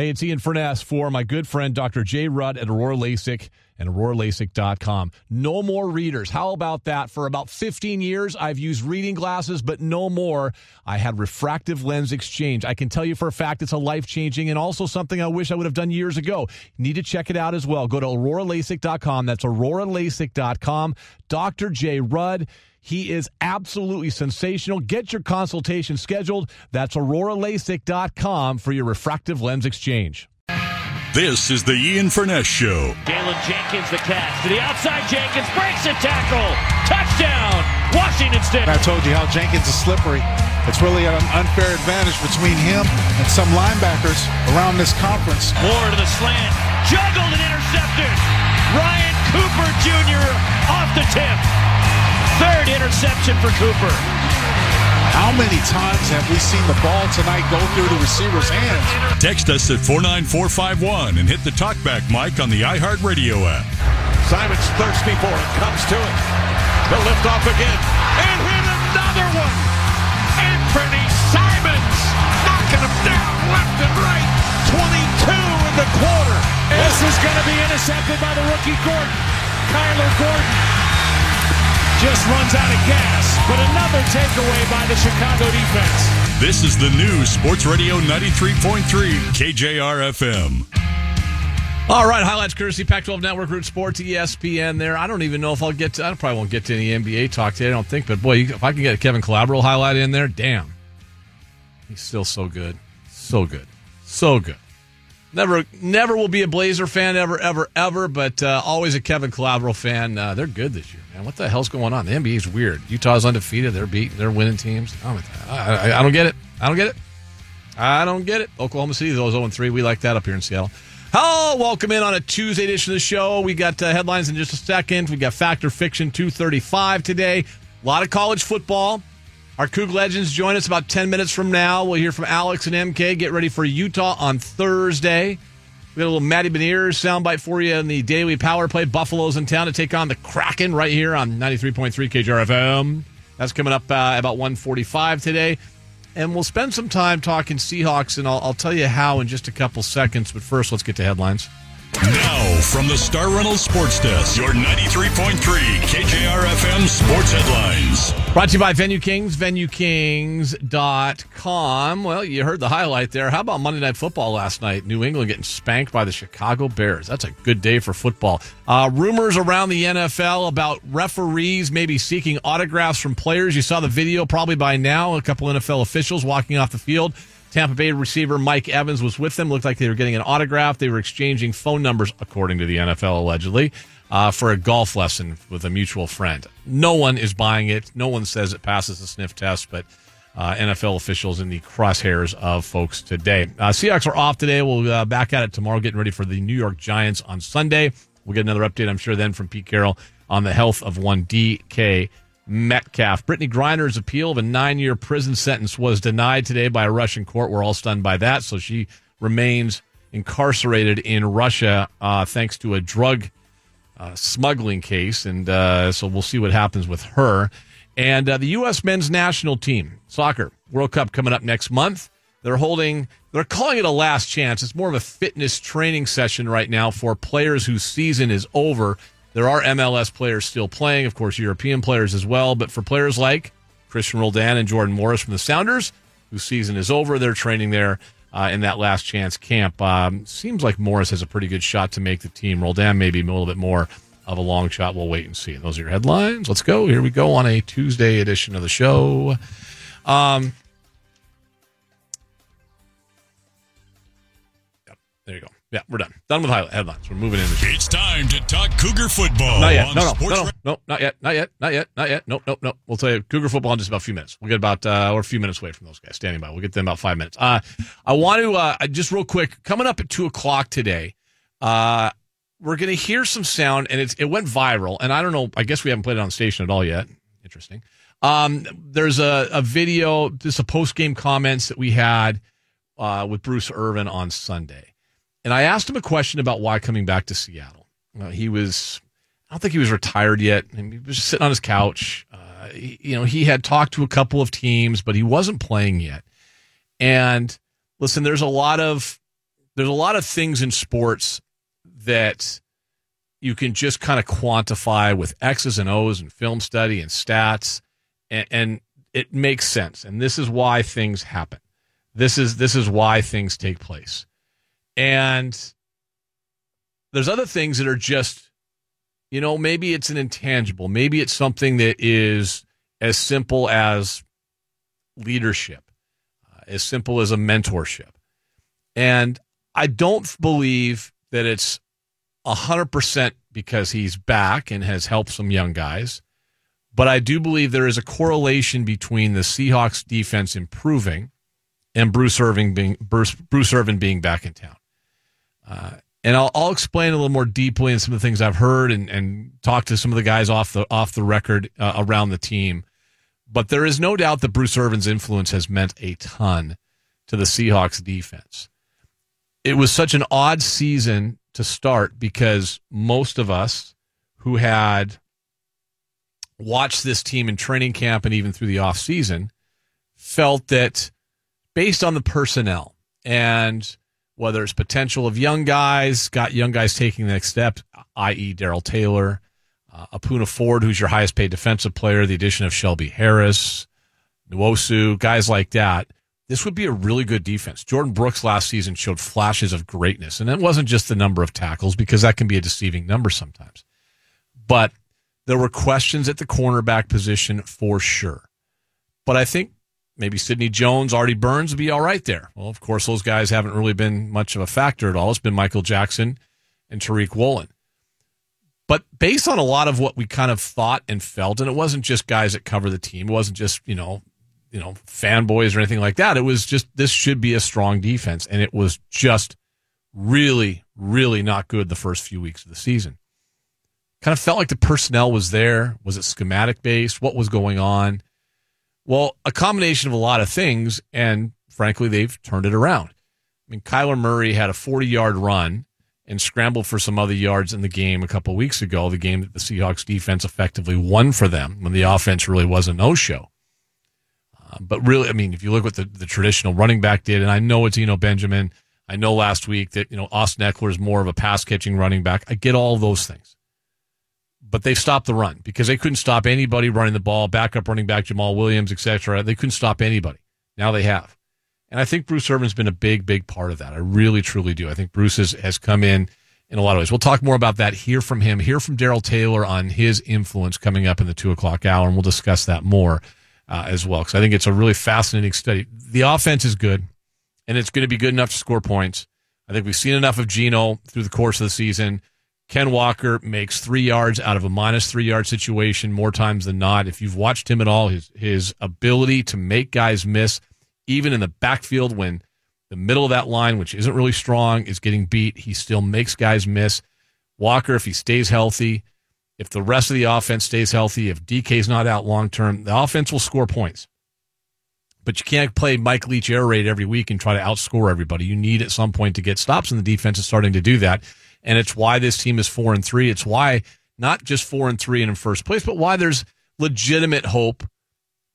Hey, it's Ian Furness for my good friend Dr. Jay Rudd at Aurora LASIK and AuroraLASIK.com. No more readers. How about that? For about 15 years, I've used reading glasses, but no more. I had refractive lens exchange. I can tell you for a fact it's a life changing and also something I wish I would have done years ago. Need to check it out as well. Go to AuroraLASIK.com. That's AuroraLASIK.com. Dr. Jay Rudd. He is absolutely sensational. Get your consultation scheduled. That's auroralasik.com for your refractive lens exchange. This is the Ian Furness Show. Jalen Jenkins, the catch to the outside. Jenkins breaks a tackle. Touchdown, Washington State. I told you how Jenkins is slippery. It's really an unfair advantage between him and some linebackers around this conference. Moore to the slant, juggled and intercepted. Ryan Cooper Jr. off the tip. Third interception for Cooper. How many times have we seen the ball tonight go through the receiver's hands? Text us at 49451 and hit the talkback mic on the iHeartRadio app. Simon's thirsty for it, comes to it. He'll lift off again and hit another one. Anthony Simons knocking him down left and right. 22 in the quarter. This is going to be intercepted by the rookie Gordon. Kyler Gordon just runs out of gas. But another takeaway by the Chicago defense. This is the new Sports Radio 93.3 KJR FM. All right, highlights courtesy Pac-12 Network, Root Sports, ESPN. There, I don't even know if I'll get. to I probably won't get to any NBA talk today. I don't think, but boy, if I can get a Kevin Calabro highlight in there, damn, he's still so good, so good, so good. Never, never will be a Blazer fan ever, ever, ever, but uh, always a Kevin Calabro fan. Uh, they're good this year, man. What the hell's going on? The NBA is weird. Utah's undefeated. They're beating. They're winning teams. I, I, I don't get it. I don't get it. I don't get it. Oklahoma City, those 0 3. We like that up here in Seattle. Hello, welcome in on a Tuesday edition of the show. We got uh, headlines in just a second. We got Factor Fiction 235 today. A lot of college football. Our Coug Legends join us about 10 minutes from now. We'll hear from Alex and MK. Get ready for Utah on Thursday. We got a little Matty Beniers soundbite for you in the daily power play. Buffalo's in town to take on the Kraken right here on 93.3 KJRFM. That's coming up uh, about 145 today. And we'll spend some time talking Seahawks, and I'll, I'll tell you how in just a couple seconds. But first, let's get to headlines. Now, from the Star Reynolds Sports Desk, your 93.3 KJR FM Sports Headlines. Brought to you by Venue Kings, VenueKings.com. Well, you heard the highlight there. How about Monday Night Football last night? New England getting spanked by the Chicago Bears. That's a good day for football. Uh, rumors around the NFL about referees maybe seeking autographs from players. You saw the video probably by now. A couple NFL officials walking off the field. Tampa Bay receiver Mike Evans was with them. Looked like they were getting an autograph. They were exchanging phone numbers, according to the NFL, allegedly, uh, for a golf lesson with a mutual friend. No one is buying it. No one says it passes the sniff test, but uh, NFL officials in the crosshairs of folks today. Uh, Seahawks are off today. We'll uh, back at it tomorrow, getting ready for the New York Giants on Sunday. We'll get another update, I'm sure, then from Pete Carroll on the health of one DK Metcalf. Brittney Griner's appeal of a nine year prison sentence was denied today by a Russian court. We're all stunned by that. So she remains incarcerated in Russia uh, thanks to a drug uh, smuggling case. And uh, so we'll see what happens with her. And uh, the U.S. men's national team, soccer, World Cup coming up next month. They're holding, they're calling it a last chance. It's more of a fitness training session right now for players whose season is over. There are MLS players still playing, of course, European players as well. But for players like Cristian Roldan and Jordan Morris from the Sounders, whose season is over, they're training there uh, in that last chance camp. Um, seems like Morris has a pretty good shot to make the team. Roldan maybe a little bit more of a long shot. We'll wait and see. those are your headlines. Let's go. Here we go on a Tuesday edition of the show. Um, yep, there you go. Yeah, we're done. Done with highlight headlines. We're moving in. It's time to talk Cougar football. Not yet. No, no, no, no, no, not yet. Not yet. Not yet. Not yet. Nope, nope, nope. We'll tell you Cougar football in just about a few minutes. We'll get about uh, we're a few minutes away from those guys standing by. We'll get them about five minutes. Uh, I want to uh, just real quick coming up at two o'clock today. Uh, we're going to hear some sound, and it's it went viral. And I don't know. I guess we haven't played it on the station at all yet. Interesting. Um, there's a, a video, just a post game comments that we had uh, with Bruce Irvin on Sunday and I asked him a question about why coming back to Seattle. Uh, he was, I don't think he was retired yet. He was just sitting on his couch. Uh, he, you know, he had talked to a couple of teams, but he wasn't playing yet. And listen, there's a lot of there's a lot of things in sports that you can just kind of quantify with X's and O's and film study and stats, and, and it makes sense. And this is why things happen. This is this is why things take place. And there's other things that are just, you know, maybe it's an intangible. Maybe it's something that is as simple as leadership, uh, as simple as a mentorship. And I don't believe that it's 100% because he's back and has helped some young guys. But I do believe there is a correlation between the Seahawks defense improving and Bruce Irvin being Bruce, Bruce being back in town. Uh, and I'll, I'll explain a little more deeply in some of the things I've heard and, and talk to some of the guys off the off the record uh, around the team. But there is no doubt that Bruce Irvin's influence has meant a ton to the Seahawks defense. It was such an odd season to start because most of us who had watched this team in training camp and even through the offseason felt that based on the personnel and whether it's potential of young guys, got young guys taking the next step, i.e., Darrell Taylor, uh, Poona Ford, who's your highest paid defensive player, the addition of Shelby Harris, Nwosu, guys like that. This would be a really good defense. Jordyn Brooks last season showed flashes of greatness, and it wasn't just the number of tackles because that can be a deceiving number sometimes. But there were questions at the cornerback position for sure. But I think maybe Sidney Jones, Artie Burns would be all right there. Well, of course, those guys haven't really been much of a factor at all. It's been Michael Jackson and Tariq Woolen. But based on a lot of what we kind of thought and felt, and it wasn't just guys that cover the team, it wasn't just, you know, you know, fanboys or anything like that. It was just this should be a strong defense. And it was just really, really not good the first few weeks of the season. Kind of felt like the personnel was there. Was it schematic based? What was going on? Well, a combination of a lot of things, and frankly, they've turned it around. I mean, Kyler Murray had a 40 yard run and scrambled for some other yards in the game a couple weeks ago, the game that the Seahawks defense effectively won for them when the offense really was a no show. Uh, but really, I mean, if you look what the, the traditional running back did, and I know it's Eno Benjamin, I know last week that, you know, Austin Ekeler is more of a pass catching running back. I get all those things but they've stopped the run because they couldn't stop anybody running the ball, backup running back Jamaal Williams, etc. They couldn't stop anybody. Now they have. And I think Bruce Irvin's been a big, big part of that. I really, truly do. I think Bruce has, has come in in a lot of ways. We'll talk more about that, hear from him, hear from Darrell Taylor on his influence coming up in the two o'clock hour, and we'll discuss that more uh, as well. Because I think it's a really fascinating study. The offense is good, and it's going to be good enough to score points. I think we've seen enough of Geno through the course of the season Ken Walker makes three yards out of a minus three yard situation more times than not. If you've watched him at all, his his ability to make guys miss, even in the backfield when the middle of that line, which isn't really strong, is getting beat, he still makes guys miss. Walker, if he stays healthy, if the rest of the offense stays healthy, if DK's not out long term, the offense will score points. But you can't play Mike Leach air raid every week and try to outscore everybody. You need at some point to get stops, and the defense is starting to do that and it's why this team is four and three. It's why not just four and three and in first place, but why there's legitimate hope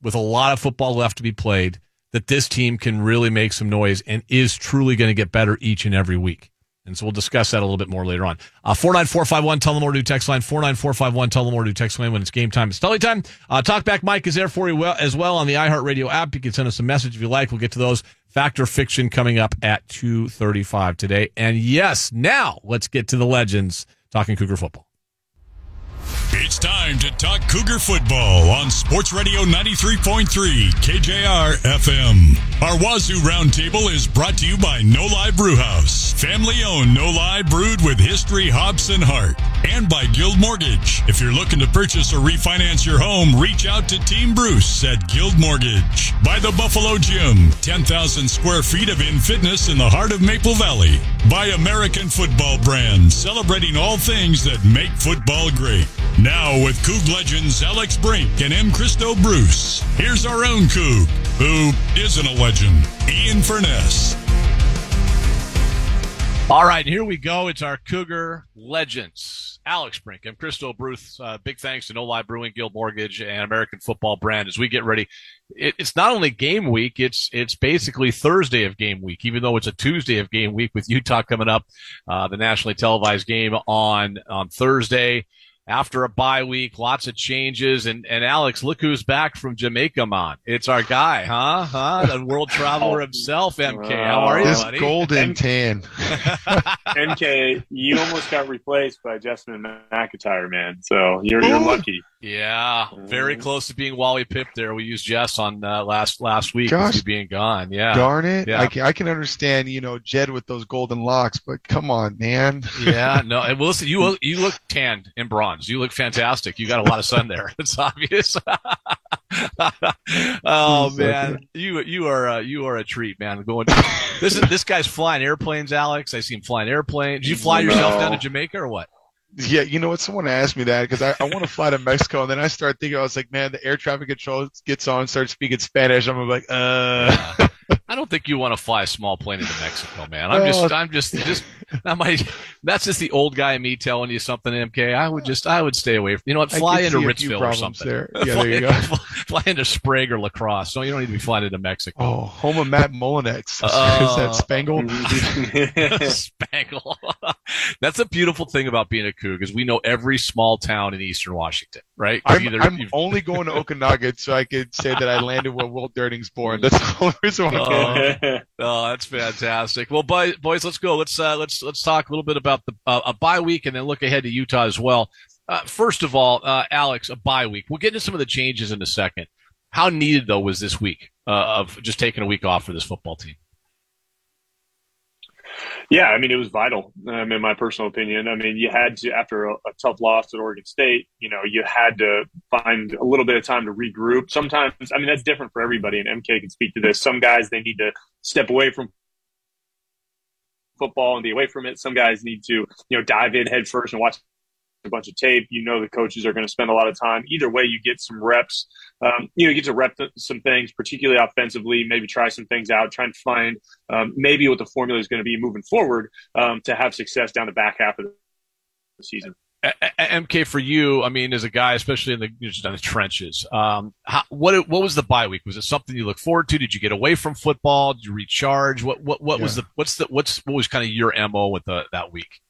with a lot of football left to be played that this team can really make some noise and is truly going to get better each and every week. And so we'll discuss that a little bit more later on. Uh, 49451, tell them more, do text line. 49451, tell them more, do text line when it's game time. It's Tully time. Uh, Talkback mic is there for you well, as well on the iHeartRadio app. You can send us a message if you like. We'll get to those. Factor Fiction coming up at 235 today. And yes, now let's get to the legends talking Cougar football. It's time to talk Cougar football on Sports Radio 93.3 KJR FM. Our Wazoo Roundtable is brought to you by No Lie Brewhouse, family owned No Lie brewed with history, hops, and heart, and by Guild Mortgage. If you're looking to purchase or refinance your home, reach out to Team Bruce at Guild Mortgage. By the Buffalo Gym, 10,000 square feet of in fitness in the heart of Maple Valley. By American Football Brand, celebrating all things that make football great. Now with Coug legends Alex Brink and Mkristo Bruce, here's our own Coug, who isn't a legend, Ian Furness. All right, here we go. It's our Cougar Legends. Alex Brink. I'm Mkristo Bruce. Uh, big thanks to No Lie Brewing, Guild Mortgage, and American Football Brand as we get ready. It, it's not only game week; it's it's basically Thursday of game week, even though it's a Tuesday of game week with Utah coming up, uh, the nationally televised game on on Thursday after a bye week, lots of changes. And, and Alex, look who's back from Jamaica, man. It's our guy, huh? Huh? The world traveler himself, MK. How are you, this buddy? golden tan. MK, you almost got replaced by Jessamyn McIntyre, man. So you're, you're lucky. Yeah, very close to being Wally Pipp there. We used Jess on uh, last last week Gosh. being gone. Yeah. Darn it. Yeah. I, can, I can understand, you know, Jed with those golden locks, but come on, man. yeah, no. And well, listen, you you look tanned in bronze. You look fantastic. You got a lot of sun there. It's obvious. oh man, you you are uh, you are a treat, man. Going. This is this guy's flying airplanes, Alex. I see him flying airplanes. Did you fly yourself down to Jamaica or what? Yeah, you know what? Someone asked me that because I, I want to fly to Mexico, and then I start thinking, I was like, man, the air traffic control gets on, starts speaking Spanish. I'm like, uh, I don't think you want to fly a small plane into Mexico, man. I'm just, I'm just, just that might, that's just the old guy me telling you something, MK. I would just, I would stay away from, you know what, fly into see Ritzville or something. there. Yeah, there you go. fly, fly into Sprague or LaCrosse. So you don't need to be flying into Mexico. Oh, home of Matt Molinex. Oh. Is that uh, Spangle? Spangle. That's a beautiful thing about being a Coug is we know every small town in Eastern Washington, right? I'm, either I'm only going to Okanogan so I could say that I landed where Will Derting's born. That's the only reason why. Oh, oh, that's fantastic. Well, boys, boys, let's go. Let's uh, let's let's talk a little bit about the uh, a bye week and then look ahead to Utah as well. Uh, first of all, uh, Alex, a bye week. We'll get into some of the changes in a second. How needed though was this week uh, of just taking a week off for this football team? Yeah, I mean, it was vital, um, in my personal opinion. I mean, you had to, after a, a tough loss at Oregon State, you know, you had to find a little bit of time to regroup. Sometimes, I mean, that's different for everybody, and MK can speak to this. Some guys, they need to step away from football and be away from it. Some guys need to, you know, dive in head first and watch a bunch of tape. You know, the coaches are going to spend a lot of time. Either way, you get some reps. Um, you know, you get to rep th- some things, particularly offensively. Maybe try some things out. Try and find um, maybe what the formula is going to be moving forward um, to have success down the back half of the season. A- A- MK for you, I mean, as a guy, especially in the just in the trenches, um, how, what what was the bye week? Was it something you look forward to? Did you get away from football? Did you recharge? What what what was the what's the what's what was kind of your mo with the, that week?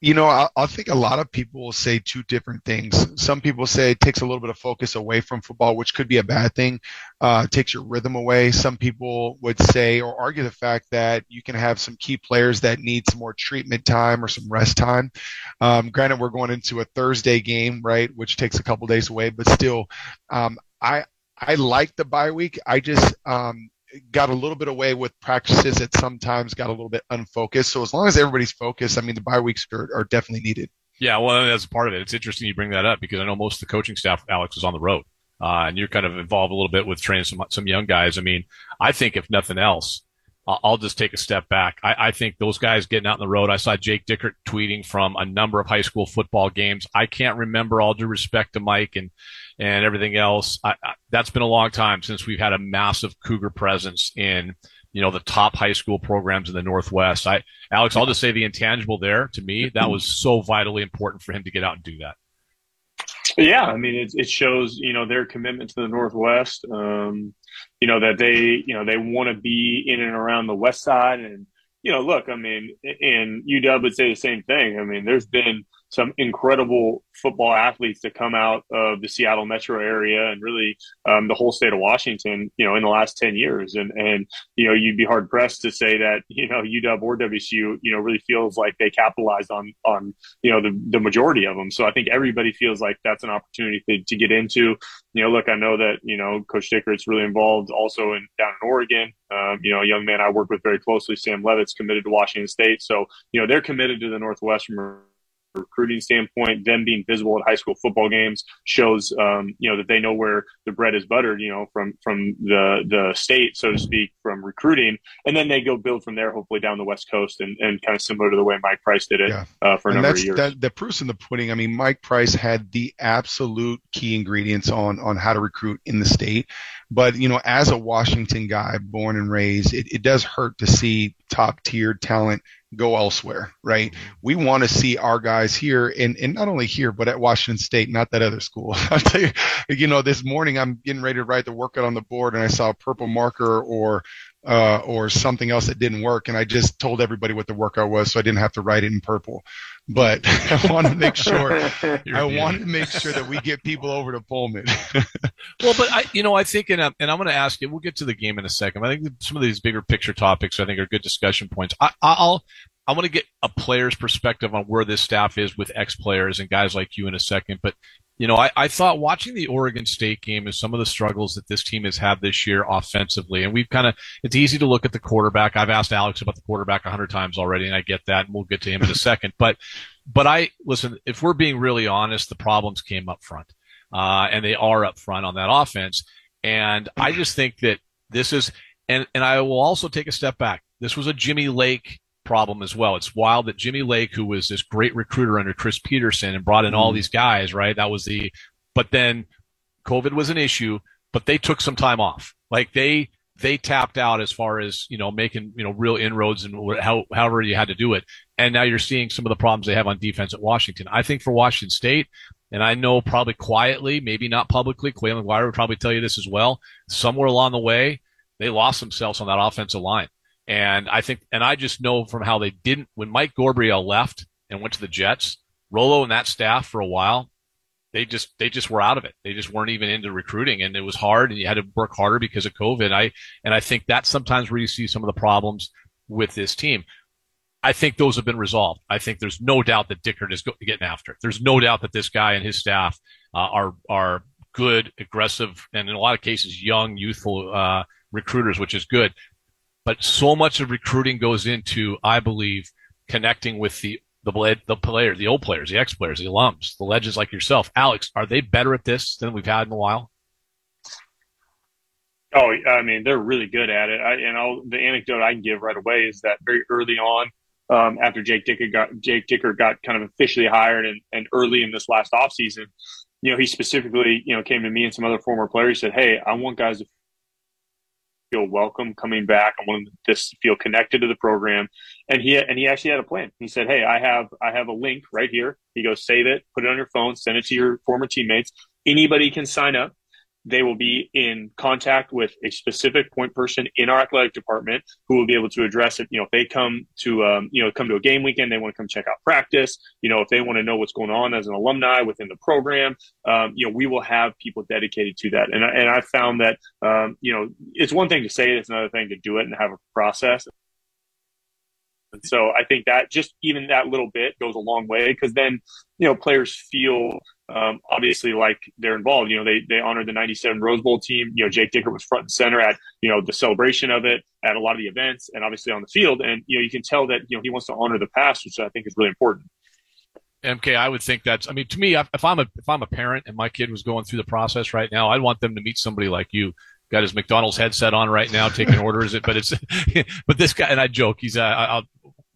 You know, I, I think a lot of people will say two different things. Some people say it takes a little bit of focus away from football, which could be a bad thing. Uh, takes your rhythm away. Some people would say or argue the fact that you can have some key players that need some more treatment time or some rest time. Um, granted, we're going into a Thursday game, right, which takes a couple days away, but still, um, I I like the bye week. I just um, got a little bit away with practices that sometimes got a little bit unfocused. So as long as everybody's focused, I mean, the bye weeks are, are definitely needed. Yeah, well, that's part of it. It's interesting you bring that up because I know most of the coaching staff, Alex, is on the road, uh, and you're kind of involved a little bit with training some some young guys. I mean, I think if nothing else, I'll just take a step back. I, I think those guys getting out on the road. I saw Jake Dickert tweeting from a number of high school football games. I can't remember. All due respect to Mike and and everything else. I, I, that's been a long time since we've had a massive Cougar presence in you know the top high school programs in the Northwest. I Alex, I'll just say the intangible there to me that was so vitally important for him to get out and do that. Yeah, I mean, it, it shows you know their commitment to the Northwest. Um, you know that they you know they want to be in and around the West Side, and you know, look, I mean, and UW would say the same thing. I mean, there's been some incredible football athletes that come out of the Seattle metro area and really um, the whole state of Washington, you know, in the last 10 years. And, and, you know, you'd be hard pressed to say that, you know, UW or WSU, you know, really feels like they capitalized on, on, you know, the, the majority of them. So I think everybody feels like that's an opportunity to, to get into, you know, look, I know that, you know, Coach Dickert's really involved also in down in Oregon. Um, you know, a young man I work with very closely, Sam Leavitt's committed to Washington State. So, you know, they're committed to the Northwest from a recruiting standpoint. Them being visible at high school football games shows, um, you know, that they know where the bread is buttered, you know, from, from the, the state, so to speak, from recruiting. And then they go build from there, hopefully down the West Coast and, and kind of similar to the way Mike Price did it Yeah. uh, for a and number of years. that the proof's in the pudding. I mean, Mike Price had the absolute key ingredients on on how to recruit in the state. But, you know, as a Washington guy, born and raised, it, it does hurt to see top tiered talent go elsewhere, right? We want to see our guys here and, and not only here, but at Washington State, not that other school. I'll tell you, you know, this morning I'm getting ready to write the workout on the board and I saw a purple marker or uh, or something else that didn't work. And I just told everybody what the workout was, so I didn't have to write it in purple. But I want to make sure I want to make sure that we get people over to Pullman. well, but I, you know, I think, and I'm, and I'm going to ask you. We'll get to the game in a second. I think some of these bigger picture topics, I think, are good discussion points. I, I'll I want to get a player's perspective on where this staff is with ex players and guys like you in a second. But you know, I, I thought watching the Oregon State game is some of the struggles that this team has had this year offensively. And we've kind of, it's easy to look at the quarterback. I've asked Alex about the quarterback a hundred times already, and I get that, and we'll get to him in a second. But, but I, listen, if we're being really honest, the problems came up front. Uh, and they are up front on that offense. And I just think that this is, and, and I will also take a step back. This was a Jimmy Lake problem as well. It's wild that Jimmy Lake, who was this great recruiter under Chris Petersen and brought in all mm-hmm. these guys, right? That was the, but then COVID was an issue, but they took some time off. Like they, they tapped out as far as, you know, making, you know, real inroads and how, however you had to do it. And now you're seeing some of the problems they have on defense at Washington. I think for Washington State, and I know probably quietly, maybe not publicly, Clay McGuire would probably tell you this as well. Somewhere along the way, they lost themselves on that offensive line. And I think, and I just know from how they didn't, when Mike Gabriel left and went to the Jets, Rolo and that staff for a while, they just, they just were out of it. They just weren't even into recruiting and it was hard and you had to work harder because of COVID. I, and I think that's sometimes where you see some of the problems with this team. I think those have been resolved. I think there's no doubt that Dickert is getting after it. There's no doubt that this guy and his staff uh, are, are good, aggressive, and in a lot of cases, young, youthful, uh, recruiters, which is good. But so much of recruiting goes into, I believe, connecting with the the the players, the old players, the ex players, the alums, the legends like yourself. Alex, are they better at this than we've had in a while? Oh, I mean, they're really good at it. I, and I'll, the anecdote I can give right away is that very early on, um, after Jake Dickert got Jake Dickert got kind of officially hired, and, and early in this last offseason, you know, he specifically, you know, came to me and some other former players. Said, "Hey, I want guys to feel welcome coming back. I want them to feel connected to the program. And he and he actually had a plan. He said, "Hey, I have I have a link right here." He goes, "Save it, put it on your phone, send it to your former teammates. Anybody can sign up they will be in contact with a specific point person in our athletic department who will be able to address it. You know, if they come to, um, you know, come to a game weekend, they want to come check out practice. You know, if they want to know what's going on as an alumni within the program, um, you know, we will have people dedicated to that. And, and I found that, um, you know, it's one thing to say it, it's another thing to do it and have a process. And so I think that just even that little bit goes a long way because then, you know, players feel um, obviously like they're involved. You know, they they honored the '97 Rose Bowl team. You know, Jake Dickert was front and center at you know the celebration of it, at a lot of the events, and obviously on the field. And you know, you can tell that you know he wants to honor the past, which I think is really important. MK, I would think that's. I mean, to me, if I'm a if I'm a parent and my kid was going through the process right now, I'd want them to meet somebody like you. Got his McDonald's headset on right now, taking orders. It, But it's, but this guy and I joke. He's. Uh, I'll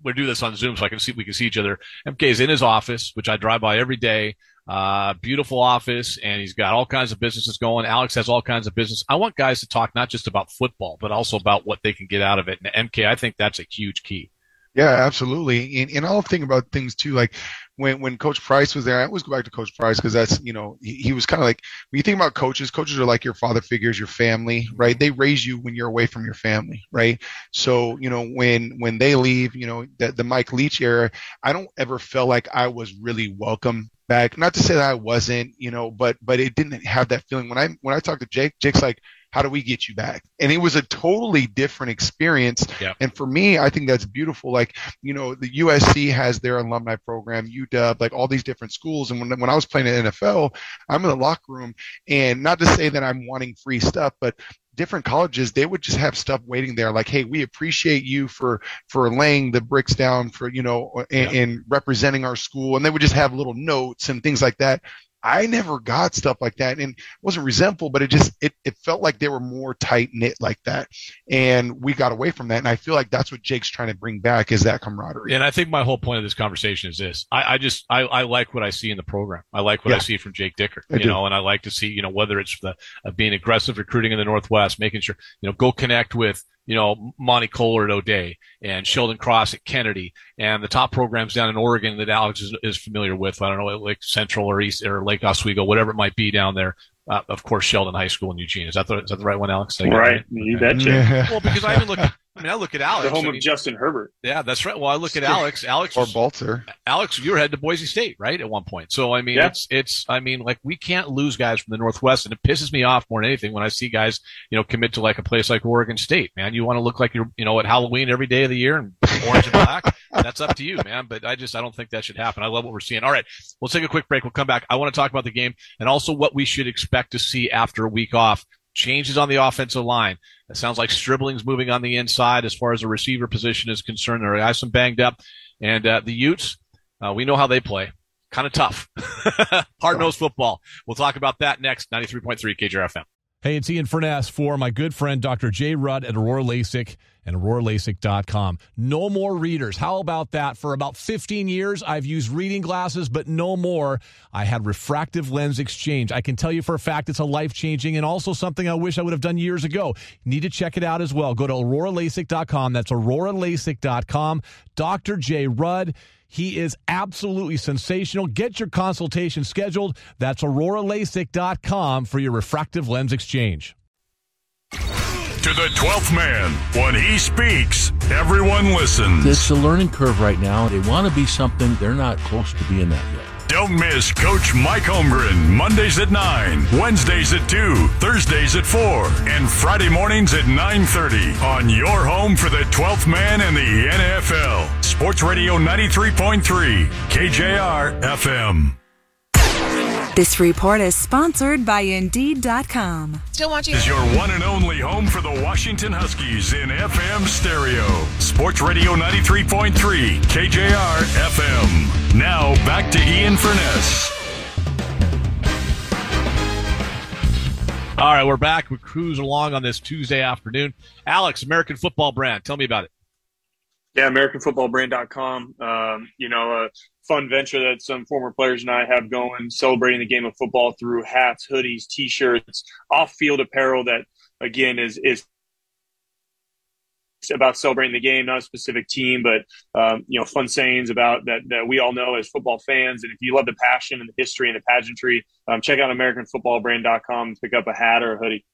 we do this on Zoom so I can see we can see each other. MK is in his office, which I drive by every day. Uh, beautiful office, and he's got all kinds of businesses going. Alex has all kinds of business. I want guys to talk not just about football, but also about what they can get out of it. And MK, I think that's a huge key. Yeah, absolutely. And, and I'll think about things too, like when when Coach Price was there. I always go back to Coach Price because that's you know he, he was kind of like when you think about coaches, coaches are like your father figures, your family, right? They raise you when you're away from your family, right? So you know when when they leave, you know the, the Mike Leach era, I don't ever feel like I was really welcome back. Not to say that I wasn't, you know, but but it didn't have that feeling. When I when I talked to Jake, Jake's like, how do we get you back? And it was a totally different experience. Yeah. And for me, I think that's beautiful. Like, you know, the USC has their alumni program, UW, like all these different schools. And when, when I was playing in NFL, I'm in the locker room and not to say that I'm wanting free stuff, but different colleges they would just have stuff waiting there like hey we appreciate you for for laying the bricks down for you know and, yeah. and, representing our school and they would just have little notes and things like that I never got stuff like that, and it wasn't resentful, but it just it, it felt like they were more tight knit like that, and we got away from that. And I feel like that's what Jake's trying to bring back is that camaraderie. And I think my whole point of this conversation is this: I, I just I, I like what I see in the program. I like what Yeah. I see from Jake Dickert, I you do. know, and I like to see you know whether it's the uh, being aggressive recruiting in the Northwest, making sure you know go connect with you know Monte Kohler at O'Dea and Sheldon Cross at Kennedy and the top programs down in Oregon that Alex is, is familiar with. I don't know, Lake Central or East or Lake Oswego, whatever it might be down there. Uh, of course, Sheldon High School in Eugene. Is that the is that the right one, Alex? Did I get it Right. You Okay. betcha. Yeah. Well, because I even look. At, I mean, I look at Alex. The home I of Justin Herbert. yeah, that's right. Well, I look at Alex. Alex or was, Balter. Alex, you were head to Boise State, right? At one point. So, I mean, Yeah. it's, it's, I mean, like we can't lose guys from the Northwest and it pisses me off more than anything when I see guys, you know, commit to like a place like Oregon State, man. You want to look like you're, you know, at Halloween every day of the year and orange and black. That's up to you, man. But I just, I don't think that should happen. I love what we're seeing. All right. We'll take a quick break. We'll come back. I want to talk about the game and also what we should expect to see after a week off. Changes on the offensive line. It sounds like Stribling's moving on the inside as far as the receiver position is concerned. There are some banged up. And uh, the Utes, uh, we know how they play. Kind of tough. Hard nosed football. We'll talk about that next. 93.3 KJRFM. Hey, it's Ian Furness for my good friend Dr. Jay Rudd at Aurora LASIK and AuroraLASIK.com. No more readers. How about that? For about 15 years, I've used reading glasses, but no more. I had refractive lens exchange. I can tell you for a fact it's a life changing and also something I wish I would have done years ago. Need to check it out as well. Go to AuroraLASIK.com. That's AuroraLASIK.com. Dr. J. Rudd. He is absolutely sensational. Get your consultation scheduled. That's AuroraLASIK.com for your refractive lens exchange. To the 12th man. When he speaks, everyone listens. It's a learning curve right now. They want to be something. They're not close to being that yet. Don't miss Coach Mike Holmgren, Mondays at 9, Wednesdays at 2, Thursdays at 4, and Friday mornings at 9.30 on your home for the 12th man and the NFL. Sports Radio 93.3, KJR FM. This report is sponsored by Indeed.com. Still watching. you. is your one and only home for the Washington Huskies in FM stereo. Sports Radio 93.3, KJR FM. Now back to Ian Furness. All right, we're back. We're cruising along on this Tuesday afternoon. Alex, American Football Brand, tell me about it. Yeah, AmericanFootballBrand.com. Um, you know, a fun venture that some former players and I have going, celebrating the game of football through hats, hoodies, T-shirts, off-field apparel. That again is is about celebrating the game, not a specific team, but um, you know, fun sayings about that that we all know as football fans. And if you love the passion and the history and the pageantry, um, check out AmericanFootballBrand.com and pick up a hat or a hoodie.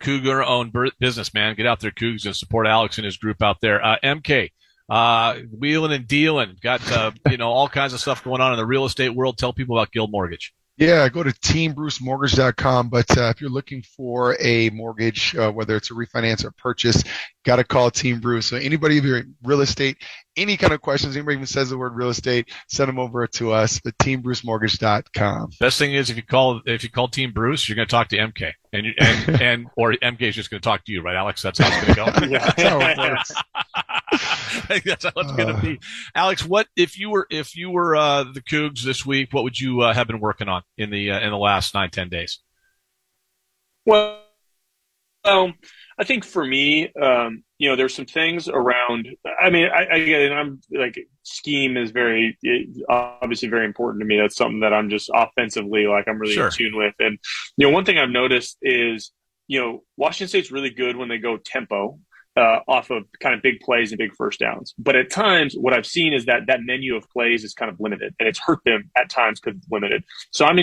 Cougar owned business, man. Get out there, Cougs, and support Alex and his group out there. Uh, MK, uh, wheeling and dealing. Got, uh, you know, all kinds of stuff going on in the real estate world. Tell people about Guild Mortgage. Yeah, go to teambrucemortgage.com. But uh, if you're looking for a mortgage, uh, whether it's a refinance or purchase, got to call Team Bruce. So anybody if you're in real estate, any kind of questions, anybody even says the word real estate, send them over to us at teambrucemortgage.com. Best thing is if you call if you call Team Bruce, you're going to talk to MK, and you- and and or MK is just going to talk to you, right, Alex? That's how it's going to go. That's how it works. I think that's how it's going to be. Alex, what if you were if you were uh, the Cougs this week? What would you uh, have been working on in the uh, in the last nine ten days? Well, well, I think for me, um, you know, there's some things around. I mean, I, I again, I'm like scheme is very obviously very important to me. That's something that I'm just offensively like I'm really Sure. in tune with. And you know, one thing I've noticed is you know Washington State's really good when they go tempo. Uh, off of kind of big plays and big first downs, but at times what I've seen is that that menu of plays is kind of limited, and it's hurt them at times because it's limited. So I'm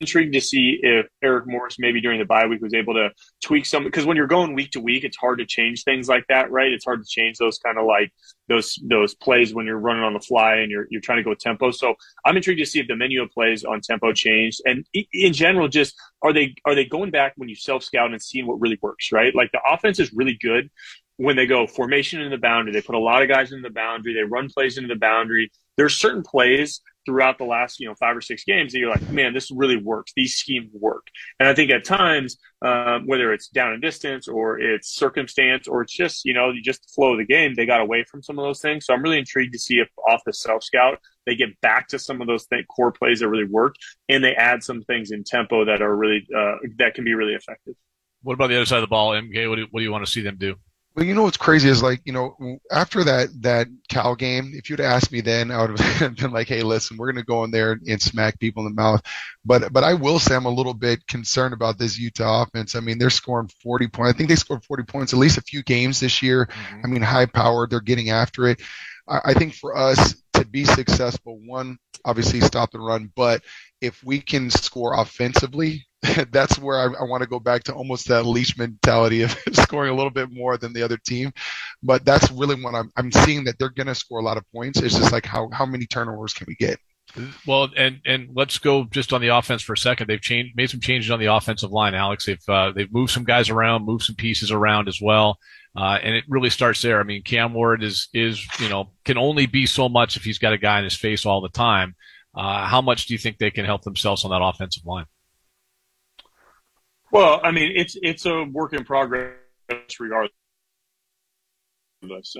intrigued to see if Eric Morris maybe during the bye week was able to tweak some because when you're going week to week, it's hard to change things like that, right? It's hard to change those kind of like those those plays when you're running on the fly and you're you're trying to go tempo. So I'm intrigued to see if the menu of plays on tempo changed, and in general, just are they are they going back when you self scout and seeing what really works, right? Like the offense is really good when they go formation in the boundary. They put a lot of guys in the boundary. They run plays into the boundary. There's certain plays throughout the last, you know, five or six games that you're like, man, this really works. These schemes work. And I think at times, um, whether it's down and distance or it's circumstance or it's just, you know, you just flow of the game, they got away from some of those things. So I'm really intrigued to see if off the self scout, they get back to some of those th- core plays that really work and they add some things in tempo that are really, uh, that can be really effective. What about the other side of the ball, MK? What do, what do you want to see them do? Well, you know what's crazy is like you know after that that Cal game, if you'd asked me then, I would have been like, hey, listen, we're going to go in there and smack people in the mouth. But but I will say I'm a little bit concerned about this Utah offense. I mean, they're scoring 40 points. I think they scored 40 points at least a few games this year. Mm-hmm. I mean, high powered. They're getting after it. I, I think for us to be successful, one obviously stop the run, but if we can score offensively, that's where I, I want to go back to almost that Leach mentality of scoring a little bit more than the other team. But that's really what I'm, I'm seeing that they're going to score a lot of points. It's just like how, how many turnovers can we get? Well, and and let's go just on the offense for a second. They've changed, made some changes on the offensive line, Alex. They've uh, they've moved some guys around, moved some pieces around as well, uh, and it really starts there. I mean, Cam Ward is is you know can only be so much if he's got a guy in his face all the time. Uh, how much do you think they can help themselves on that offensive line? Well, I mean, it's it's a work in progress regardless.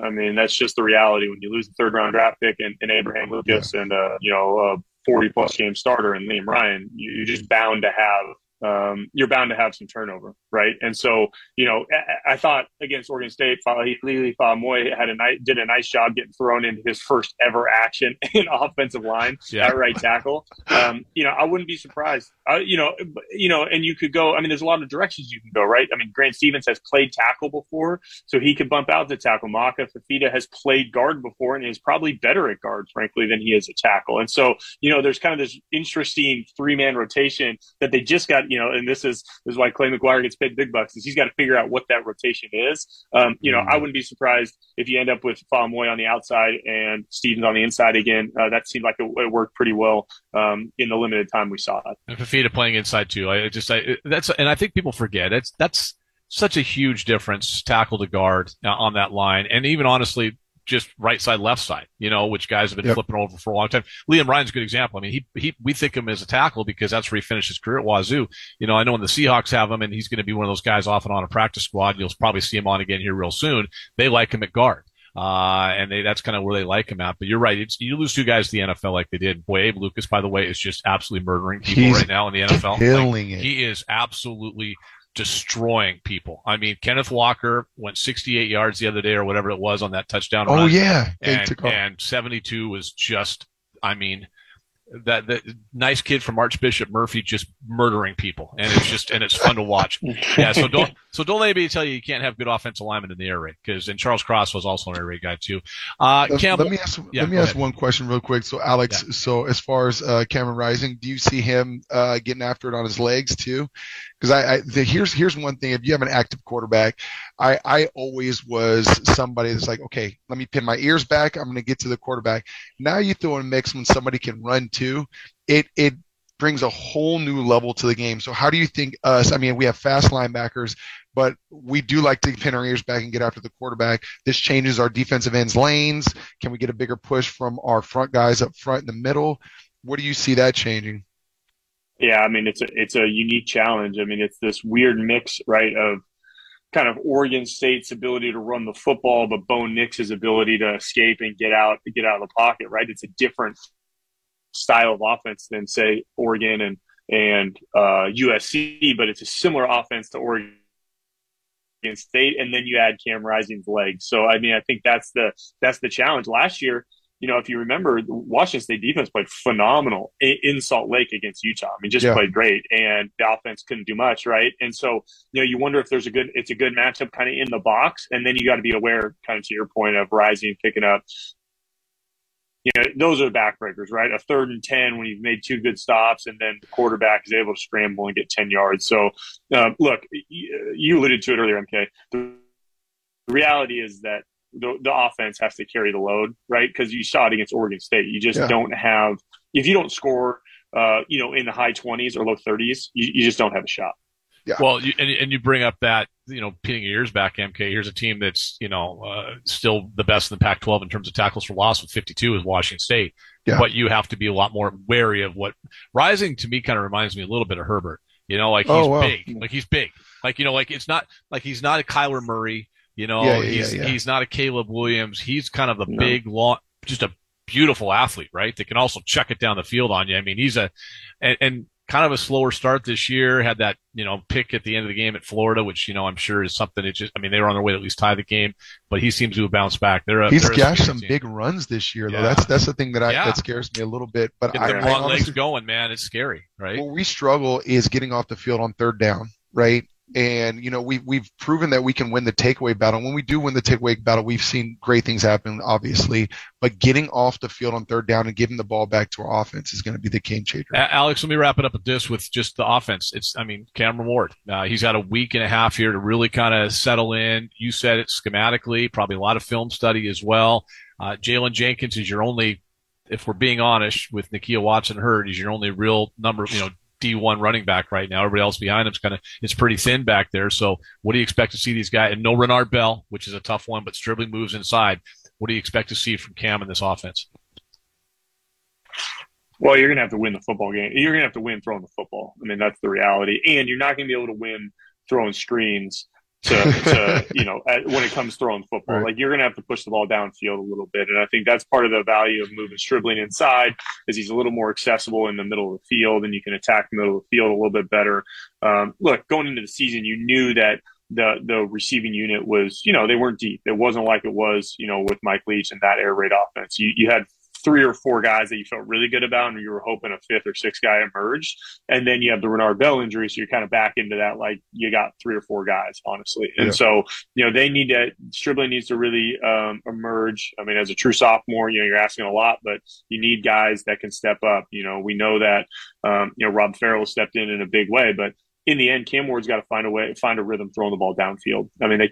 I mean, that's just the reality when you lose the third round draft pick and, and Abraham Lucas yeah. and uh, you know a forty plus game starter and Liam Ryan, you're just bound to have um, you're bound to have some turnover, right? And so, you know, I, I thought against Oregon State, Lili Fa'amoe had a nice, did a nice job getting thrown into his first ever action in offensive line yeah. at right tackle. Um, you know, I wouldn't be surprised. Uh, you know, you know, and you could go. I mean, there's a lot of directions you can go, right? I mean, Grant Stevens has played tackle before, so he could bump out to tackle. Maka Fifita has played guard before, and is probably better at guard, frankly, than he is a tackle. And so, you know, there's kind of this interesting three man rotation that they just got you know, and this is this is why Clay McGuire gets paid big bucks is he's got to figure out what that rotation is. Um, you know, mm-hmm. I wouldn't be surprised if you end up with Fa'amoe on the outside and Stevens on the inside again. Uh, that seemed like it, it, worked pretty well um, in the limited time we saw it. And Fifita playing inside too. I just I, that's and I think people forget it's that's such a huge difference tackle to guard uh, on that line, and even honestly just right side, left side, you know, which guys have been yep. flipping over for a long time. Liam Ryan's a good example. I mean, he, he, we think him as a tackle because that's where he finished his career at Wazoo. You know, I know when the Seahawks have him and he's going to be one of those guys off and on a practice squad. You'll probably see him on again here real soon. They like him at guard. Uh, and they, that's kind of where they like him at. But you're right. It's, you lose two guys to the NFL like they did. Boy, Abe Lucas, by the way, is just absolutely murdering people he's right now in the NFL. Killing like, it. He is absolutely destroying people. I mean, Kenneth Walker went 68 yards the other day or whatever it was on that touchdown. Oh run, yeah, and, and 72 was just. I mean, that the nice kid from Archbishop Murphy just murdering people, and it's just and it's fun to watch. Yeah, so don't so don't let anybody tell you you can't have good offensive alignment in the air raid because and Charles Cross was also an air raid guy too. Uh, Campbell, let me ask yeah, let me ask ahead. one question real quick. So Alex, yeah. so as far as uh, Cameron Rising, do you see him uh, getting after it on his legs too? Because I, I the, here's here's one thing: if you have an active quarterback, I I always was somebody that's like, okay, let me pin my ears back. I'm going to get to the quarterback. Now you throw in a mix when somebody can run It it brings a whole new level to the game. So how do you think us? I mean, we have fast linebackers, but we do like to pin our ears back and get after the quarterback. This changes our defensive ends lanes. Can we get a bigger push from our front guys up front in the middle? What do you see that changing? Yeah, I mean it's a it's a unique challenge. I mean it's this weird mix, right, of kind of Oregon State's ability to run the football, but Bo Nix's ability to escape and get out get out of the pocket, right? It's a different style of offense than say Oregon and and uh, USC, but it's a similar offense to Oregon State, and then you add Cam Rising's legs. So I mean, I think that's the that's the challenge. Last year, you know, if you remember, Washington State defense played phenomenal in Salt Lake against Utah. I mean, just yeah. played great, and the offense couldn't do much, right? And so, you know, you wonder if there's a good, it's a good matchup kind of in the box, and then you got to be aware, kind of to your point of rising, picking up. You know, those are the backbreakers, right? A third and ten when you've made two good stops, and then the quarterback is able to scramble and get ten yards. So, uh, look, you alluded to it earlier, MK. The reality is that the, the offense has to carry the load, right? Because you saw it against Oregon State. You just yeah. don't have if you don't score, uh, you know, in the high twenties or low thirties, you, you, just don't have a shot. Yeah. Well, you, and, and you bring up that you know, pinning your ears back, MK. Here's a team that's, you know, uh, still the best in the Pac 12 in terms of tackles for loss with 52 is Washington State. Yeah. But you have to be a lot more wary of what Rising to me kind of reminds me a little bit of Herbert. You know, like he's Oh, wow. big. Like he's big. Like, you know, like it's not like he's not a Kyler Murray. You know, Yeah, yeah, he's he's not a Caleb Williams. He's kind of a No. big, long, just a beautiful athlete, right? That can also chuck it down the field on you. I mean, he's a and, and kind of a slower start this year. Had that you know pick at the end of the game at Florida, which you know I'm sure is something. It just I mean they were on their way to at least tie the game, but he seems to have bounced back. They're a, He's gashed some team. big runs this year, though. That's that's the thing that I Yeah. that scares me a little bit. But Get I, the I front legs going, man. It's scary, right? where we struggle is getting off the field on third down, right? And you know we've we've proven that we can win the takeaway battle. When we do win the takeaway battle, we've seen great things happen, obviously. But getting off the field on third down and giving the ball back to our offense is going to be the game changer. Alex, let me wrap it up with this with just the offense. It's, I mean, Cameron Ward. Uh, he's got a week and a half here to really kind of settle in. You said it schematically, probably a lot of film study as well. Uh, Jalen Jenkins is your only, if we're being honest, with Nakia Watson hurt, is your only real number, you know, D1 running back right now. Everybody else behind him's kind of, it's pretty thin back there. So what do you expect to see these guys? And no Renard Bell, which is a tough one, but Stribling moves inside. What do you expect to see from Cam in this offense? Well, you're going to have to win the football game. You're going to have to win throwing the football. I mean, that's the reality. And you're not going to be able to win throwing screens to, to you know, at, when it comes throwing football. Right. Like you're going to have to push the ball downfield a little bit. And I think that's part of the value of moving Stribling inside is he's a little more accessible in the middle of the field and you can attack the middle of the field a little bit better. Um, look, going into the season, you knew that the the receiving unit was, you know, they weren't deep. It wasn't like it was, you know, with Mike Leach and that air raid offense. You you had three or four guys that you felt really good about, and you were hoping a fifth or sixth guy emerged. And then you have the Renard Bell injury, so you're kind of back into that like you got three or four guys, honestly. And Yeah. so you know they need to Stribling needs to really um, emerge. I mean, as a true sophomore, you know you're asking a lot, but you need guys that can step up. You know, we know that um, you know Rob Ferrel stepped in in a big way, but in the end, Cam Ward's got to find a way, find a rhythm throwing the ball downfield. I mean, they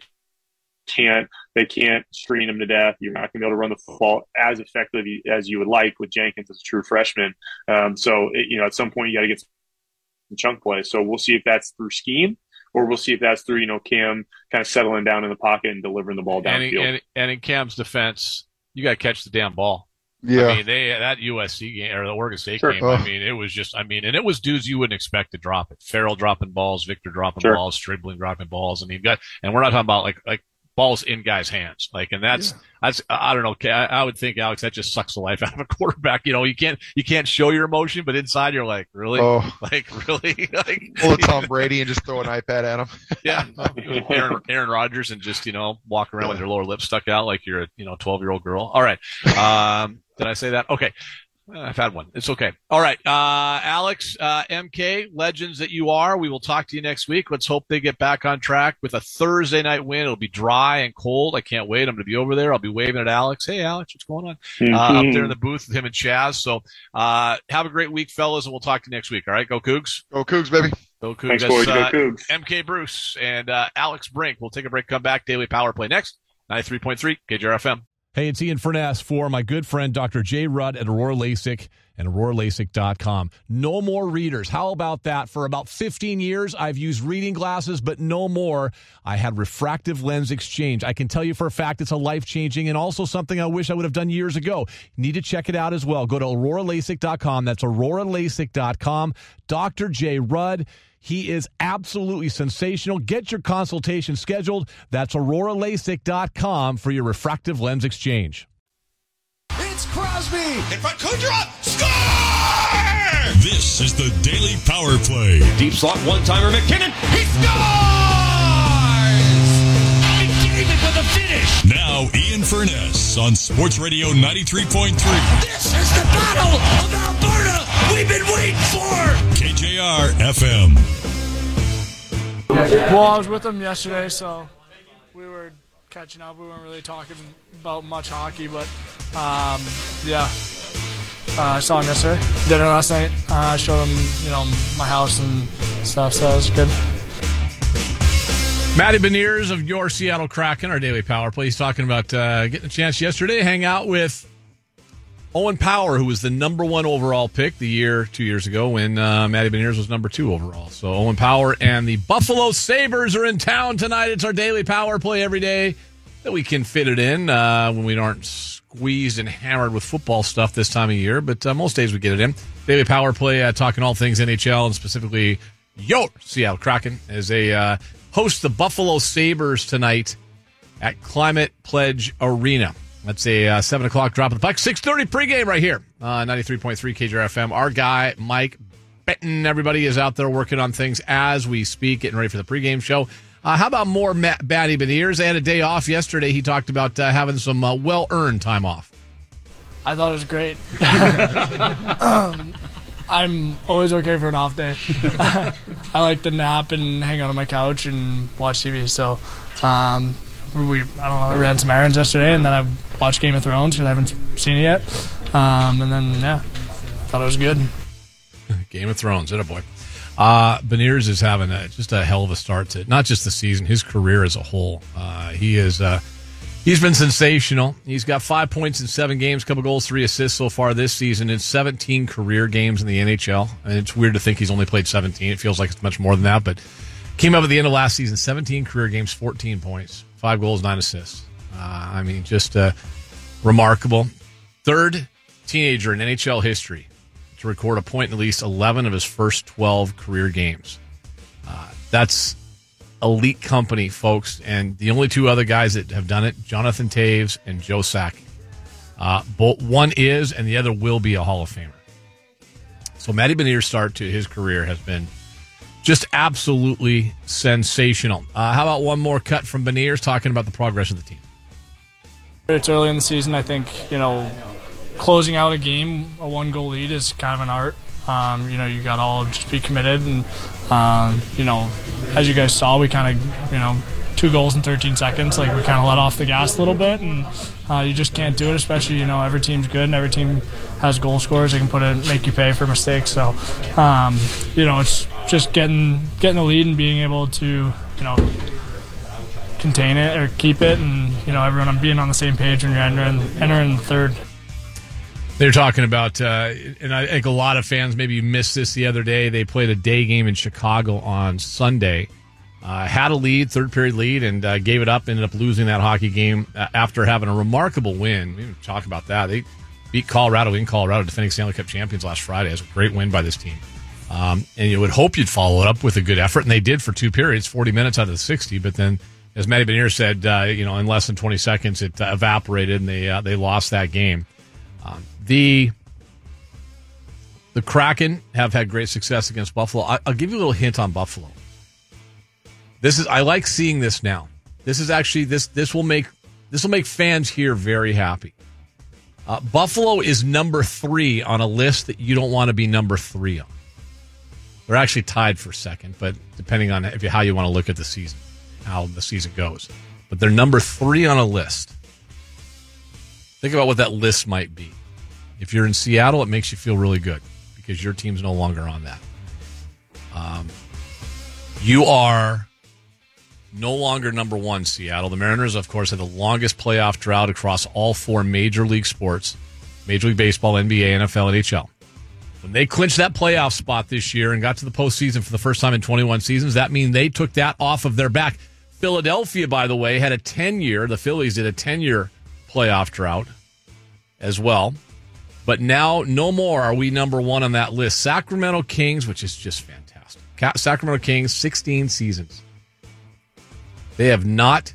can't they can't screen him to death. You're not going to be able to run the football as effectively as you would like with Jenkins as a true freshman. Um, so it, you know, at some point you got to get some chunk play. So we'll see if that's through scheme or we'll see if that's through you know Cam kind of settling down in the pocket and delivering the ball And, downfield. and, and in Cam's defense, you got to catch the damn ball. Yeah, I mean, they that USC game or the Oregon State Sure. game. Oh. I mean, it was just. I mean, and it was dudes you wouldn't expect to drop it. Ferrel dropping balls, Victor dropping Sure. balls, Stribling dropping balls, and he got. And we're not talking about like like balls in guys' hands. Like, and that's that's. I don't know. I, I would think Alex that just sucks the life out of a quarterback. You know, you can't you can't show your emotion, but inside you're like, really, oh, like really, like pull a Tom Brady and just throw an iPad at him. yeah, Aaron, Aaron Rodgers and just you know walk around with your lower lip stuck out like you're a you know twelve year old girl. All right, um, did I say that? Okay, I've had one. It's okay. All right, uh, Alex, uh, MK, legends that you are. We will talk to you next week. Let's hope they get back on track with a Thursday night win. It'll be dry and cold. I can't wait. I'm going to be over there. I'll be waving at Alex. Hey, Alex, what's going on? Uh, up there in the booth with him and Chaz. So uh, have a great week, fellas, and we'll talk to you next week. All right, go Cougs. Go Cougs, baby. Go Cougs. Thanks, That's, boys. Go uh, Cougs. MK Bruce and uh, Alex Brink. We'll take a break, come back. Daily Power Play next. 93.3 KJRFM. Hey, it's Ian Furness for my good friend Dr. Jay Rudd at Aurora LASIK and AuroraLASIK.com. No more readers. How about that? For about 15 years, I've used reading glasses, but no more. I had refractive lens exchange. I can tell you for a fact it's a life changing and also something I wish I would have done years ago. Need to check it out as well. Go to AuroraLASIK.com. That's AuroraLASIK.com. Dr. J. Rudd. He is absolutely sensational. Get your consultation scheduled. That's AuroraLASIK.com for your refractive lens exchange. It's Crosby. In front, Kudrow, score! This is the Daily Power Play. Deep slot one timer MacKinnon. He scores! Finish. Now, Ian Furness on Sports Radio 93.3 This is the battle of Alberta we've been waiting for. KJR FM. Well, I was with them yesterday, so we were catching up. We weren't really talking about much hockey, but um, yeah. Uh, I saw him yesterday. Dinner last night. Uh, I showed him, you know, my house and stuff, so it was good. Matty Beniers of your Seattle Kraken, our daily power play. He's talking about uh, getting a chance yesterday to hang out with Owen Power, who was the number one overall pick the year two years ago when uh, Matty Beniers was number two overall. So Owen Power and the Buffalo Sabres are in town tonight. It's our daily power play every day that we can fit it in uh, when we aren't squeezed and hammered with football stuff this time of year. But uh, most days we get it in. Daily power play, uh, talking all things NHL and specifically your Seattle Kraken as they uh, host the Buffalo Sabres tonight at Climate Pledge Arena. That's a uh, 7 o'clock drop of the puck. 6.30 pregame right here. Uh, 93.3 KJR FM. Our guy, Mike Benton, everybody is out there working on things as we speak, getting ready for the pregame show. Uh, how about more Matt Batty Beniers? They had a day off yesterday. He talked about uh, having some uh, well-earned time off. I thought it was great. um, I'm always okay for an off day. I like to nap and hang out on my couch and watch TV. So um, we, I don't know, I ran some errands yesterday, and then I watched Game of Thrones because I haven't seen it yet. Um, and then yeah, thought it was good. Game of Thrones, it a boy. Uh, Beniers is having a, just a hell of a start to not just the season, his career as a whole. Uh, he is uh, he's been sensational. He's got five points in seven games, couple goals, three assists so far this season in 17 career games in the NHL. And it's weird to think he's only played 17. It feels like it's much more than that, but came up at the end of last season, 17 career games, 14 points, five goals, nine assists. Uh, I mean, just uh, remarkable. Third teenager in NHL history to record a point in at least 11 of his first 12 career games. Uh, that's elite company, folks. And the only two other guys that have done it, Jonathan Toews and Joe Sakic. Uh, both one is, and the other will be a Hall of Famer. So Matty Beniers' start to his career has been just absolutely sensational. Uh, how about one more cut from Beniers talking about the progress of the team? It's early in the season. I think you know closing out a game, a one goal lead is kind of an art. Um, you know, you got all just be committed, and um, you know, as you guys saw, we kind of you know two goals in 13 seconds. Like we kind of let off the gas a little bit, and uh, you just can't do it. Especially you know every team's good and every team has goal scorers. They can put it, make you pay for mistakes. So um, you know it's just getting getting the lead and being able to you know contain it or keep it, and you know everyone being on the same page when you're entering entering the third. They're talking about, uh, and I think a lot of fans maybe missed this the other day. They played a day game in Chicago on Sunday, uh, had a lead, third period lead, and uh, gave it up. Ended up losing that hockey game uh, after having a remarkable win. We talk about that. They beat Colorado in Colorado, defending Stanley Cup champions last Friday. It was a great win by this team. Um, and you would hope you'd follow it up with a good effort, and they did for two periods, 40 minutes out of the 60. But then, as Matty Benier said, uh, you know, in less than 20 seconds, it uh, evaporated, and they they lost that game. Um, the the Kraken have had great success against Buffalo. I, will give you a little hint on Buffalo. This is I like seeing this now. This is actually this this will make this will make fans here very happy. Uh, Buffalo is number three on a list that you don't want to be number three on. They're actually tied for second, but depending on if you, how you want to look at the season, how the season goes. But they're number three on a list. Think about what that list might be. If you're in Seattle, it makes you feel really good because your team's no longer on that. Um, you are no longer number one, Seattle. The Mariners, of course, had the longest playoff drought across all four major league sports Major League Baseball, NBA, NFL, and NHL. When they clinched that playoff spot this year and got to the postseason for the first time in 21 seasons, that means they took that off of their back. Philadelphia, by the way, had a 10 year, the Phillies did a 10 year playoff drought as well. But now, no more are we number one on that list. Sacramento Kings, which is just fantastic. Sacramento Kings, 16 seasons. They have not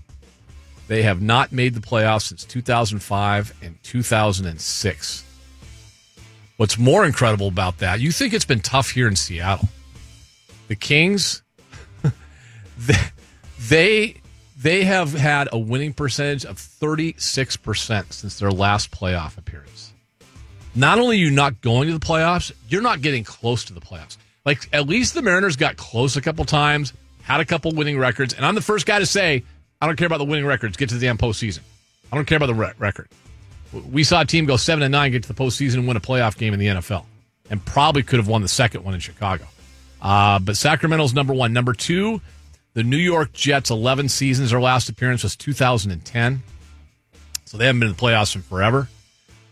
they have not made the playoffs since 2005 and 2006. What's more incredible about that, you think it's been tough here in Seattle. The Kings they they have had a winning percentage of 36% since their last playoff appearance. Not only are you not going to the playoffs, you're not getting close to the playoffs. Like, at least the Mariners got close a couple times, had a couple winning records. And I'm the first guy to say, I don't care about the winning records, get to the damn postseason. I don't care about the re- record. We saw a team go 7 and 9, get to the postseason, and win a playoff game in the NFL, and probably could have won the second one in Chicago. Uh, but Sacramento's number one. Number two, the New York Jets, 11 seasons. Their last appearance was 2010. So they haven't been in the playoffs in forever.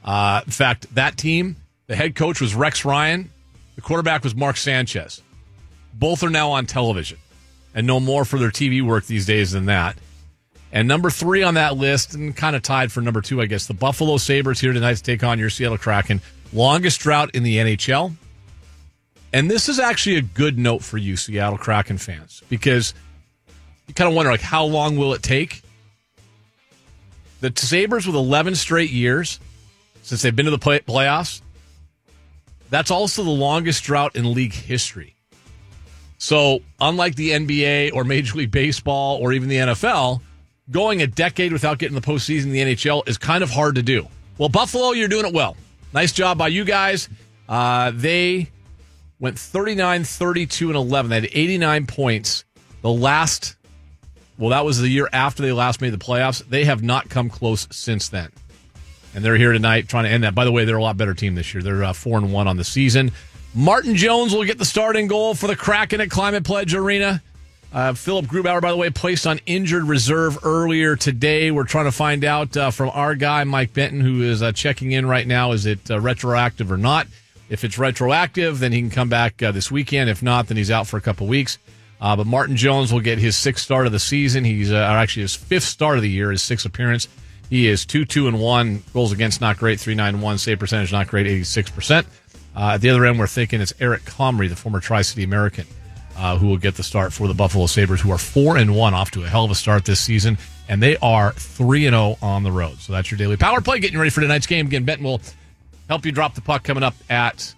Uh, in fact, that team, the head coach was Rex Ryan, the quarterback was Mark Sanchez. Both are now on television and no more for their TV work these days than that. And number three on that list, and kind of tied for number two, I guess, the Buffalo Sabres here tonight to take on your Seattle Kraken. Longest drought in the NHL. And this is actually a good note for you, Seattle Kraken fans, because you kind of wonder, like, how long will it take? The Sabres with 11 straight years since they've been to the play- playoffs, that's also the longest drought in league history. So, unlike the NBA or Major League Baseball or even the NFL, going a decade without getting the postseason in the NHL is kind of hard to do. Well, Buffalo, you're doing it well. Nice job by you guys. Uh, they went 39, 32, and 11. They had 89 points. The last, well, that was the year after they last made the playoffs. They have not come close since then. And they're here tonight trying to end that. By the way, they're a lot better team this year. They're uh, 4 and 1 on the season. Martin Jones will get the starting goal for the Kraken at Climate Pledge Arena. Uh, Philipp Grubauer, by the way, placed on injured reserve earlier today. We're trying to find out uh, from our guy, Mike Benton, who is uh, checking in right now, is it uh, retroactive or not? If it's retroactive, then he can come back uh, this weekend. If not, then he's out for a couple weeks. But Martin Jones will get his sixth start of the season. He's actually his fifth start of the year, his sixth appearance. He is 2 2 and 1. Goals against, not great. 3 9 1. Save percentage, not great. 86%. Uh, at the other end, we're thinking it's Eric Comrie, the former Tri City American, uh, who will get the start for the Buffalo Sabres, who are 4 and 1 off to a hell of a start this season. And they are 3 and 0 on the road. So that's your daily power play. Getting ready for tonight's game. Again, Benton will help you drop the puck coming up at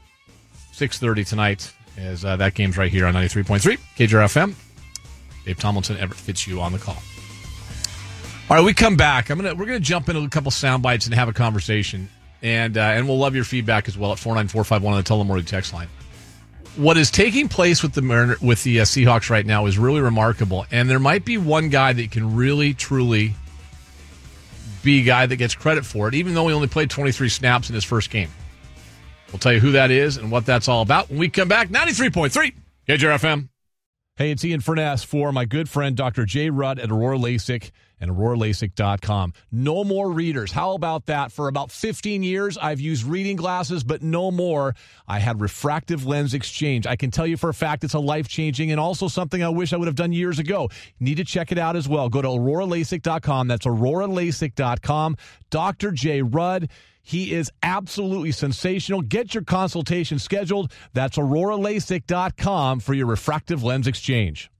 6.30 tonight as uh, that game's right here on 93.3 KJRFM. Dave Tomlinson, Everett Fitzhugh on the call. All right, we come back. I'm gonna we're gonna jump into a couple sound bites and have a conversation, and uh, and we'll love your feedback as well at four nine four five one on the Tullamore text line. What is taking place with the Mariner, with the uh, Seahawks right now is really remarkable, and there might be one guy that can really truly be a guy that gets credit for it, even though he only played 23 snaps in his first game. We'll tell you who that is and what that's all about when we come back. 93.3 KJRFM. Hey, it's Ian Furness for my good friend Dr. Jay Rudd at Aurora LASIK and auroralasik.com. No more readers. How about that? For about 15 years, I've used reading glasses, but no more. I had refractive lens exchange. I can tell you for a fact it's a life changing and also something I wish I would have done years ago. Need to check it out as well. Go to auroralasik.com. That's auroralasik.com. Dr. J. Rudd. He is absolutely sensational. Get your consultation scheduled. That's auroralasik.com for your refractive lens exchange.